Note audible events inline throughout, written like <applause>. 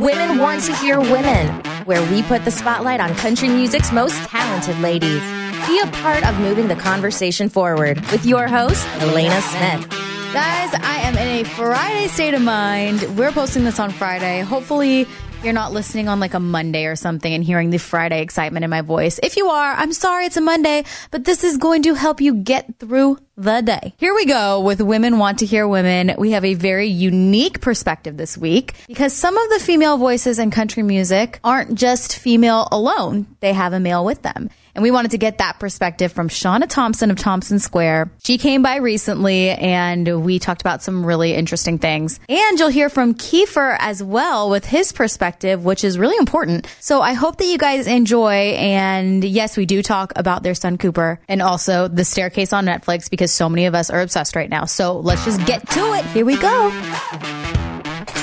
Women Want to Hear Women, where we put the spotlight on country music's most talented ladies. Be a part of moving the conversation forward with your host, Elaina Smith. Guys, I am in a Friday state of mind. We're posting this on Friday. Hopefully, you're not listening on like a Monday or something and hearing the Friday excitement in my voice. If you are, I'm sorry it's a Monday, but this is going to help you get through the day. Here we go with Women Want to Hear Women. We have a very unique perspective this week because some of the female voices in country music aren't just female alone. They have a male with them. And we wanted to get that perspective from Shawna Thompson of Thompson Square. She came by recently and we talked about some really interesting things. And you'll hear from Keifer as well with his perspective, which is really important. So I hope that you guys enjoy. And yes, we do talk about their son Cooper and also the staircase on Netflix because so many of us are obsessed right now. So let's just get to it. Here we go.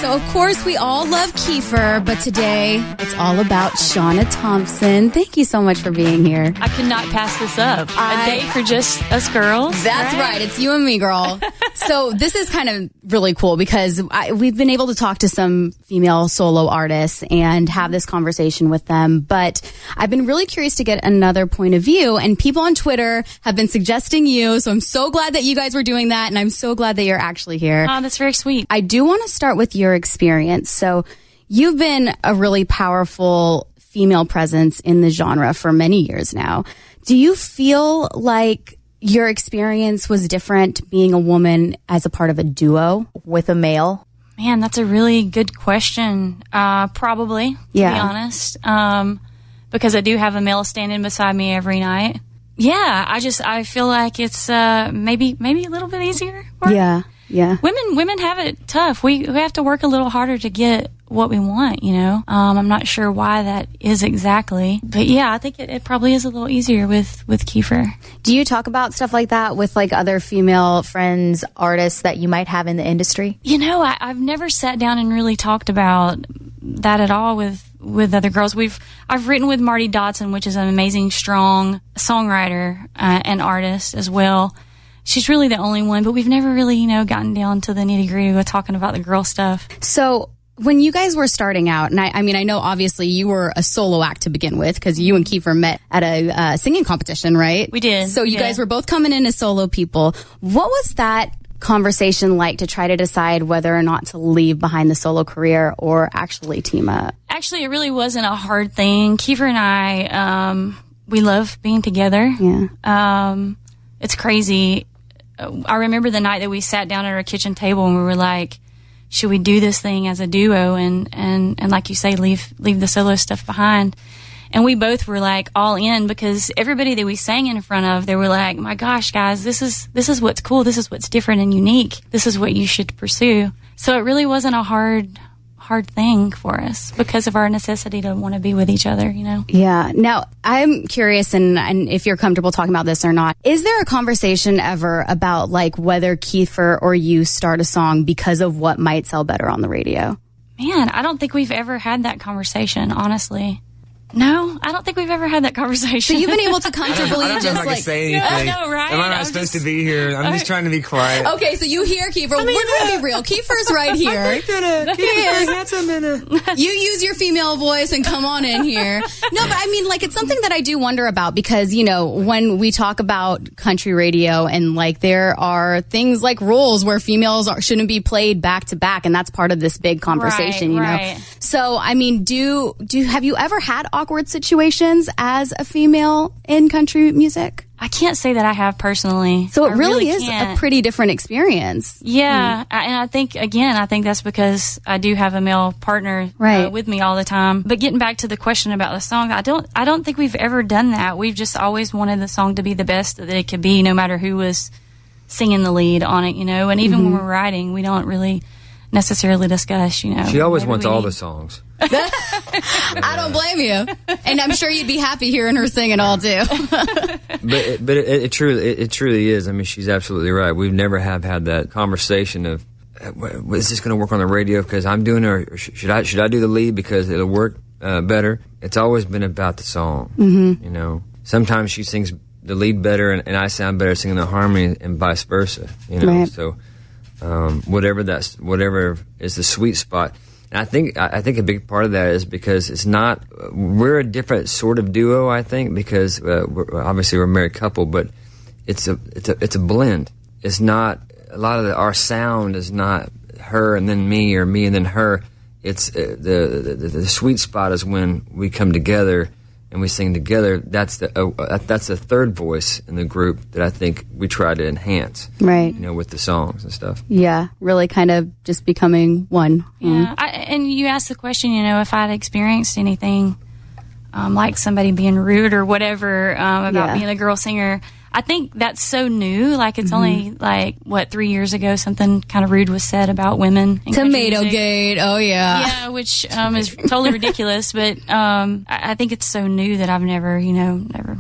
So, of course, we all love Keifer, but today it's all about Shawna Thompson. Thank you so much for being here. I could not pass this up. I- A day for just us girls. That's right. It's you and me, girl. <laughs> so this is kind of really cool because I, we've been able to talk to some female solo artists and have this conversation with them. But I've been really curious to get another point of view. And people on Twitter have been suggesting you. So I'm so glad that you guys were doing that. And I'm so glad that you're actually here. Oh, that's very sweet. I do want to start with your experience. So you've been a really powerful female presence in the genre for many years now. Do you feel like your experience was different being a woman as a part of a duo with a male? Man, that's a really good question. Uh, probably, to Yeah. be honest. Um, because I do have a male standing beside me every night. Yeah, I just, I feel like it's, uh, maybe, maybe a little bit easier. work. Yeah. Yeah. Women, women have it tough. We, we have to work a little harder to get what we want, you know? Um, I'm not sure why that is exactly, but yeah, I think it, it probably is a little easier with, with Keifer. Do you talk about stuff like that with like other female friends, artists that you might have in the industry? You know, I, I've never sat down and really talked about that at all with with other girls. We've I've written with Marty Dodson, which is an amazing, strong songwriter uh, and artist as well. She's really the only one, but we've never really, you know, gotten down to the nitty gritty of talking about the girl stuff. So when you guys were starting out, and I, I mean, I know obviously you were a solo act to begin with because you and Keifer met at a uh, singing competition, right? We did, So you yeah. guys were both coming in as solo people. What was that conversation like to try to decide whether or not to leave behind the solo career or actually team up? Actually, it really wasn't a hard thing. Keifer and I, um, we love being together. Yeah. um, it's crazy. I remember the night that we sat down at our kitchen table and we were like, should we do this thing as a duo and, and, and like you say, leave, leave the solo stuff behind. And we both were like all in because everybody that we sang in front of, they were like, my gosh, guys, this is, this is what's cool. This is what's different and unique. This is what you should pursue. So it really wasn't a hard, hard thing for us because of our necessity to want to be with each other, you know? Yeah. Now, I'm curious, and, and if you're comfortable talking about this or not, is there a conversation ever about like whether Keifer or you start a song because of what might sell better on the radio? Man, I don't think we've ever had that conversation, honestly. No, I don't think we've ever had that conversation. So you've been able to <laughs> comfortably I don't know just if I can like. say Yeah, anything. I know, right? Am I not I'm supposed just- to be here? I'm just <laughs> trying to be quiet. Okay, so you hear Keifer. We're gonna be real. Keifer's right <laughs> here. He uh, is. You use your female voice and come on in here. No, but I mean, like, it's something that I do wonder about because, you know, when we talk about country radio and like there are things like rules where females are, shouldn't be played back to back, and that's part of this big conversation, you know. right. So, I mean, do do have you ever had awkward situations as a female in country music? I can't say that I have personally. So it I really, is can't. a pretty different experience. Yeah, I- and I think again, I think that's because I do have a male partner Right. uh, with me all the time. But getting back to the question about the song, I don't, I don't think we've ever done that. We've just always wanted the song to be the best that it could be, no matter who was singing the lead on it, you know. And even when we're writing, we don't really necessarily discuss, you know. She always wants we all the songs. <laughs> <laughs> I don't blame you. And I'm sure you'd be happy hearing her sing it all too. <laughs> But it, but it, it truly it, it truly is. I mean, she's absolutely right. We've never have had that conversation of is this going to work on the radio because I'm doing it, or should I should I do the lead because it'll work uh, better? It's always been about the song. Mm-hmm. You know, sometimes she sings the lead better, and, and I sound better singing the harmony, and vice versa. You know, Right. so um, whatever that's whatever is the sweet spot. And I think I think a big part of that is because it's not we're a different sort of duo. I think because uh, we're, obviously we're a married couple, but it's a it's a it's a blend. It's not a lot of the, our sound is not her and then me or me and then her. It's uh, the, the the sweet spot is when we come together and we sing together. That's the uh, that's the third voice in the group that I think we try to enhance. Right. You know, with the songs and stuff. Yeah, really kind of just becoming one. Yeah, I, and you asked the question, you know, if I'd experienced anything um, like somebody being rude or whatever um, about Yeah. being a girl singer. I think that's so new. Like it's only like what three years ago, something kind of rude was said about women. Tomato. Gate. Oh yeah. Yeah, which um, is totally ridiculous. But um, I, I think it's so new that I've never, you know, never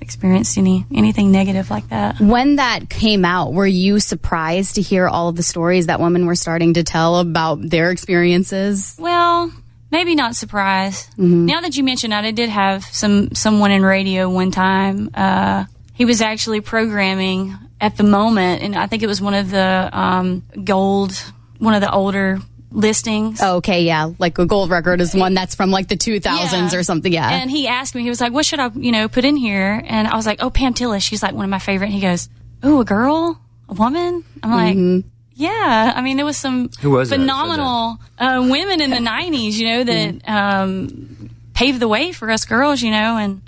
experienced any anything negative like that. When that came out, were you surprised to hear all of the stories that women were starting to tell about their experiences? Well, maybe not surprised. Now that you mention it, I did have some someone in radio one time. Uh, he was actually programming at the moment, and I think it was one of the um, gold, one of the older listings. Oh, okay, yeah, like a gold record is one that's from like the 2000s Yeah. or something. Yeah. And he asked me, he was like, "What should I, you know, put in here?" And I was like, "Oh, Pam Tillis. She's like one of my favorite." And he goes, "Oh, a girl, a woman." I'm like. Yeah, I mean, there was some Who was that that phenomenal uh, women in the <laughs> '90s, you know, that um, paved the way for us girls, you know. And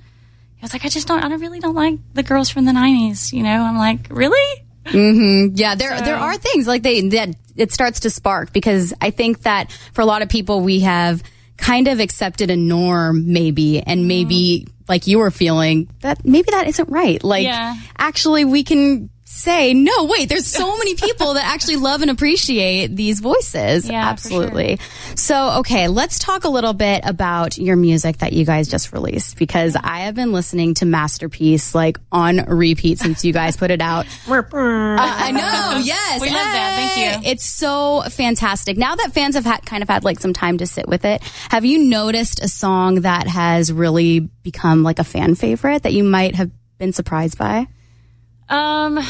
I was like, I just don't, I don't really don't like the girls from the '90s, you know. I'm like, really? Yeah, there there are things like they that it starts to spark because I think that for a lot of people we have kind of accepted a norm maybe and maybe like you were feeling that maybe that isn't right. Like Yeah. actually we can say no wait there's so many people that actually love and appreciate these voices Yeah, absolutely so okay let's talk a little bit about your music that you guys just released because i have been listening to masterpiece like on repeat since you guys put it out <laughs> uh, I know. <laughs> Yes, We love that. Thank you. It's so fantastic. Now that fans have had kind of had like some time to sit with it, have you noticed a song that has really become like a fan favorite that you might have been surprised by? Um,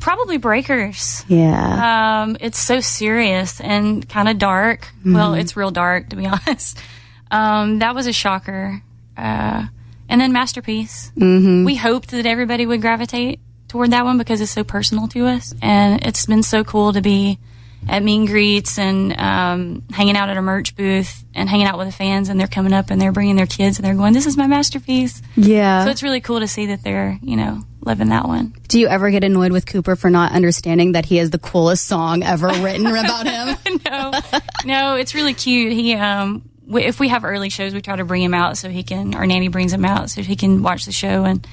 probably Breakers. Yeah. Um, it's so serious and kind of dark. Well, it's real dark to be <laughs> honest. Um, that was a shocker. Uh, and then Masterpiece. Mm-hmm. We hoped that everybody would gravitate toward that one because it's so personal to us, and it's been so cool to be at meet and greets and um, hanging out at a merch booth and hanging out with the fans, and they're coming up and they're bringing their kids and they're going, "This is my masterpiece." yeah. So it's really cool to see that they're, you know, loving that one. Do you ever get annoyed with Cooper for not understanding that he has the coolest song ever <laughs> written about him? <laughs> no, no, it's really cute. He, um, w- if we have early shows, we try to bring him out so he can, our nanny brings him out so he can watch the show. And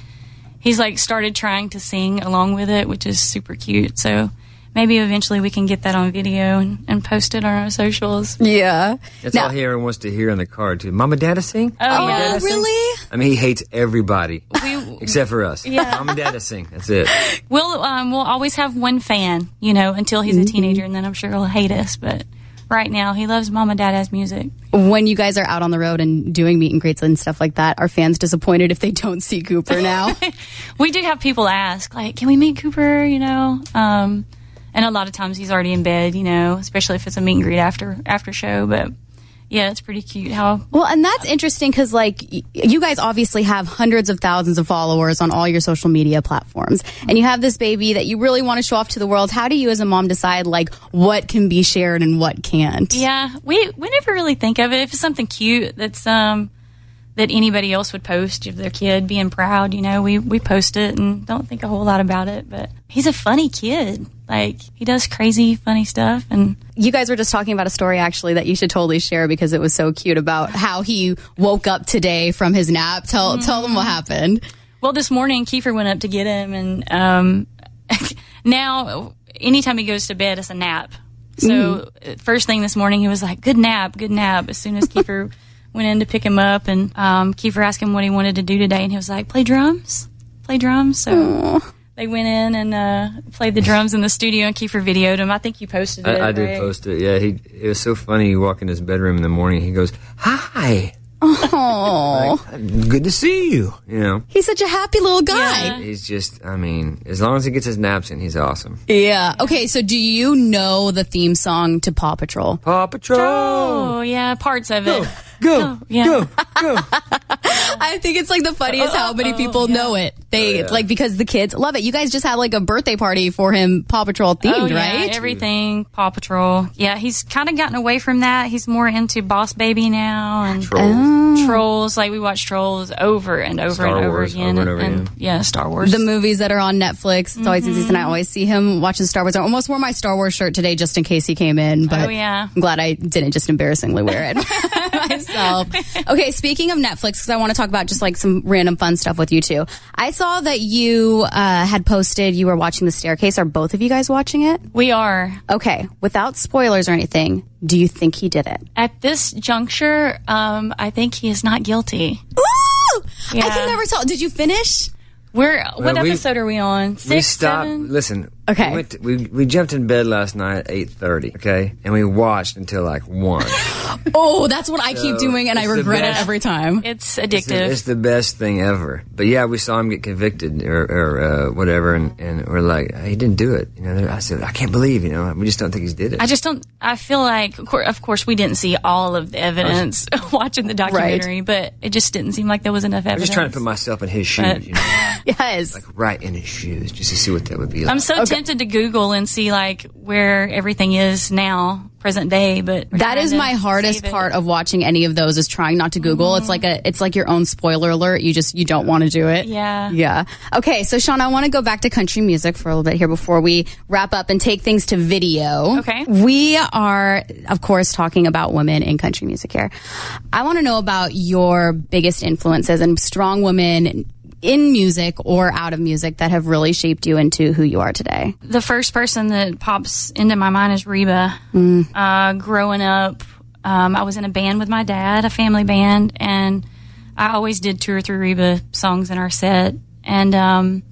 he's like started trying to sing along with it, which is super cute. So maybe eventually we can get that on video and, and post it on our socials. Yeah. That's Now- all he ever wants to hear in the car too. Mama, Dada sing. Oh, Mama, yeah. Dada sing? really? I mean, he hates everybody We, <laughs> except for us. Yeah. Mama, Dada sing. That's it. we'll, um, we'll always have one fan, you know, until he's a teenager and then I'm sure he'll hate us. But right now he loves Mama Dada's music. When you guys are out on the road and doing meet and greets and stuff like that, are fans disappointed if they don't see Cooper now? <laughs> we do have people ask, like, can we meet Cooper? You know, um, and a lot of times he's already in bed. You know, especially if it's a meet and greet after after show. But yeah, it's pretty cute how Well, and that's interesting because, like, y- you guys obviously have hundreds of thousands of followers on all your social media platforms, and you have this baby that you really want to show off to the world. How do you, as a mom, decide like what can be shared and what can't? yeah we we never really think of it if it's something cute that's um that anybody else would post of their kid being proud. You know, we we post it and don't think a whole lot about it. But he's a funny kid. Like he does crazy funny stuff and. You guys were just talking about a story actually that you should totally share because it was so cute about how he woke up today from his nap. Tell tell them what happened. Well, this morning Keifer went up to get him, and um, <laughs> now anytime he goes to bed, it's a nap. So uh, first thing this morning, he was like, "Good nap, good nap." As soon as <laughs> Keifer went in to pick him up, and um, Keifer asked him what he wanted to do today, and he was like, "Play drums, play drums." So. They went in and uh, played the drums in the studio, and Keifer videoed him. I think you posted it. I, I did post it. Yeah, he. It was so funny. He walked in his bedroom in the morning. He goes, "Hi." <laughs> Oh, Good to see you. You know, he's such a happy little guy. he's just. I mean, as long as he gets his naps in, he's awesome. Yeah. Okay, so do you know the theme song to Paw Patrol? Paw Patrol. Oh yeah, parts of it. Go, yeah. go, go. <laughs> I think it's like the funniest how many people know it. They oh, like because the kids love it. You guys just had like a birthday party for him, Paw Patrol themed, Oh, yeah, right? everything Paw Patrol. Yeah, he's kind of gotten away from that. He's more into Boss Baby now and Trolls. Oh. Trolls. Like we watch Trolls over and over Star and over Wars, again. over and over again. yeah, Star Wars. the movies that are on Netflix. It's always easy, and mm-hmm. I always see him watching Star Wars. I almost wore my Star Wars shirt today just in case he came in, but Oh, yeah. I'm glad I didn't just embarrassingly wear it <laughs> myself. <laughs> Okay, speaking of Netflix, because I want to talk about just like some random fun stuff with you too. I saw that you uh, had posted you were watching The Staircase. Are both of you guys watching it? we are Okay, without spoilers or anything, do you think he did it? at this juncture. Um, I think he is not guilty. Ooh! I can never tell. Did you finish? We're what we- episode are we on? Six, we stopped. seven? Listen. Okay. We, went to- we we jumped in bed last night at eight thirty. Okay, and we watched until like one. <laughs> Oh, that's what I keep doing, and I it's the regret it every time. It's It's addictive. the, it's the best thing ever. But yeah, we saw him get convicted or, or uh, whatever, and, and we're like, he didn't do it. You know, I said, I can't believe. You know, we just don't think he did it. I just don't. I feel like, of course, we didn't see all of the evidence <laughs> watching the documentary, but it just didn't seem like there was enough evidence. I'm evidence. just trying to put myself in his shoes. But- you know, <laughs> Yes. Like right in his shoes, just to see what that would be like. I'm so tempted to Google and see like where everything is now, present day. But That is my hardest part of watching any of those is trying not to Google. It's mm-hmm. like a, it's like your own spoiler alert. You just, you don't want to do it. Yeah. Yeah. Okay. So Sean, I want to go back to country music for a little bit here before we wrap up and take things to video. Okay. We are, of course, talking about women in country music here. I want to know about your biggest influences and strong women in music or out of music that have really shaped you into who you are today. The first person that pops into my mind is Reba. Mm. Uh, growing up, um, I was in a band with my dad, a family band, and I always did two or three Reba songs in our set. And um,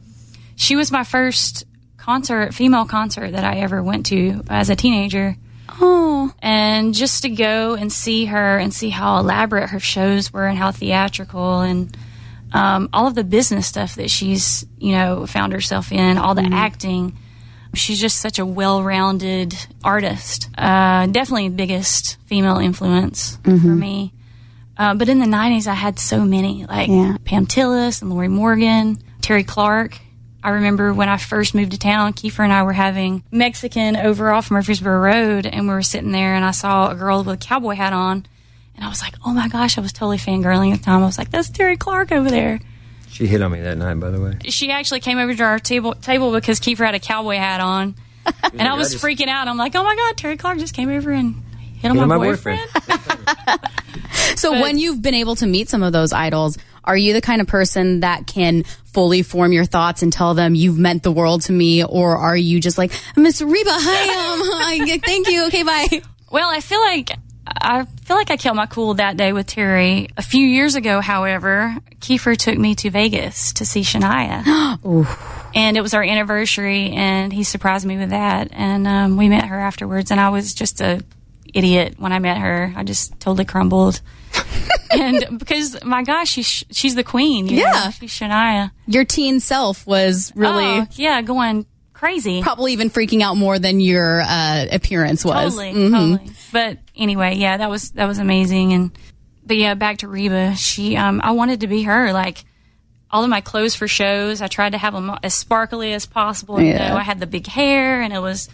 she was my first concert, female concert that I ever went to as a teenager. Oh. and just to go and see her and see how elaborate her shows were and how theatrical and um, all of the business stuff that she's you know found herself in all the acting. She's just such a well-rounded artist. Uh, definitely the biggest female influence for me. Uh, but in the 90s i had so many like Yeah. pam tillis and lorrie morgan terri clark. I remember when I first moved to town, Keifer and I were having Mexican over off Murfreesboro Road, and we were sitting there, and I saw a girl with a cowboy hat on, and I was like, "Oh my gosh!" I was totally fangirling at the time. I was like, "That's Terri Clark over there." she hit on me that night, by the way. She actually came over to our table table because Keifer had a cowboy hat on, <laughs> and I was just- freaking out. I'm like, "Oh my god, Terri Clark just came over and hit on Hit my, my boyfriend." <laughs> So when you've been able to meet some of those idols, are you the kind of person that can fully form your thoughts and tell them you've meant the world to me, or are you just like Miss Reba? Hi, um, hi, <laughs> thank you. Okay, bye. Well, I feel like I feel like I killed my cool that day with Terri. A few years ago, however, Keifer took me to Vegas to see Shania, <gasps> and it was our anniversary, and he surprised me with that. And um, we met her afterwards, and I was just a idiot when I met her. I just totally crumbled. <laughs> and because my gosh, she's she's the queen. you know? Yeah. she's Shania. Your teen self was really Oh, yeah, going crazy. probably even freaking out more than your uh, appearance was. Totally, Mhm. totally. But anyway, yeah, that was that was amazing. And but yeah, back to Reba. She, um, I wanted to be her. Like all of my clothes for shows, I tried to have them as sparkly as possible. You Yeah. know, I had the big hair, and it was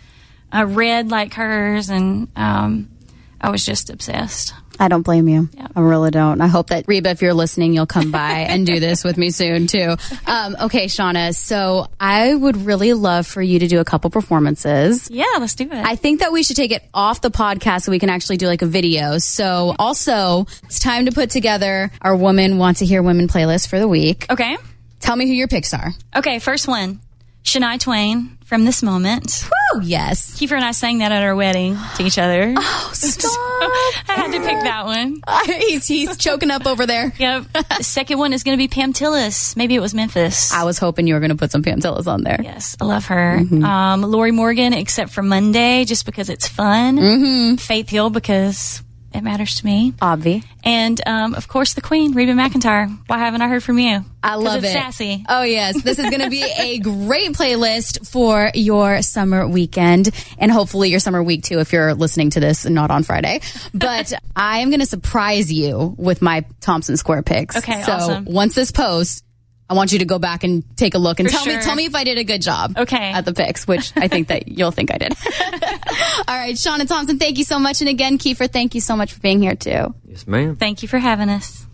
uh, red like hers, and um, I was just obsessed. I don't blame you. I really don't. I hope that Reba, if you're listening, you'll come by and do this with me soon too. Um, okay, Shawna. So I would really love for you to do a couple performances. Yeah, let's do it. I think that we should take it off the podcast so we can actually do like a video. So also, it's time to put together our woman want to hear women playlist for the week. okay. Tell me who your picks are. Okay, first one, Shania Twain from this moment. Oh, yes. Keifer and I sang that at our wedding to each other. Oh, <laughs> stop. I had to pick that one. <laughs> he's, he's choking up over there. <laughs> Yep. the second one is going to be Pam Tillis. Maybe it was Memphis. I was hoping you were going to put some Pam Tillis on there. Yes, I love her. Um, Lorrie Morgan, except for Monday, just because it's fun. Mm-hmm. Faith Hill, because it matters to me. Obvi. And um, of course, the Queen, Reba McEntire. Why haven't I heard from you? I love it. Sassy. Oh, yes. This is going to be a great playlist for your summer weekend and hopefully your summer week too if you're listening to this not on Friday. But <laughs> I am going to surprise you with my Thompson Square picks. Okay, so awesome. once this posts, I want you to go back and take a look and For tell me tell me if I did a good job. Okay. At the picks, which I think that <laughs> you'll think I did. <laughs> All right, Shawna Thompson, thank you so much. And again, Keifer, thank you so much for being here too. Yes, ma'am. Thank you for having us.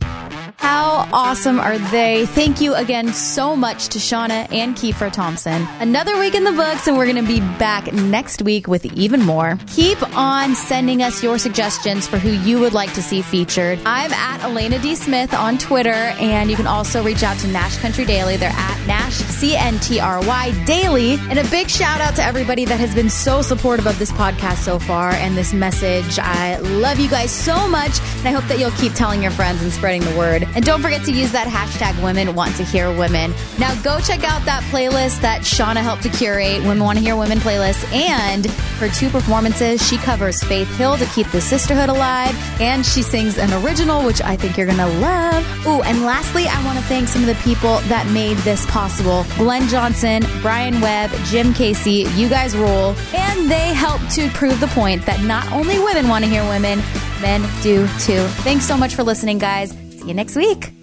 How awesome are they? Thank you again so much to Shawna and Keifer Thompson. Another week in the books, and we're going to be back next week with even more. Keep on sending us your suggestions for who you would like to see featured. I'm at Elaina D. Smith on Twitter, and you can also reach out to Nash Country Daily. They're at Nash CNTRY Daily. And a big shout out to everybody that has been so supportive of this podcast so far and this message. I love you guys so much, and I hope that you'll keep telling your friends and spreading the word. And don't forget to use that hashtag women want to hear women. Now go check out that playlist that Shawna helped to curate, Women Want to Hear Women playlist. And her two performances, she covers Faith Hill to keep the sisterhood alive, and she sings an original, which I think you're gonna love. Ooh, and lastly, I want to thank some of the people that made this possible. Glenn Johnson, Brian Webb, Jim Casey, you guys rule. And they helped to prove the point that not only women want to hear women, men do too. Thanks so much for listening, guys. You next week.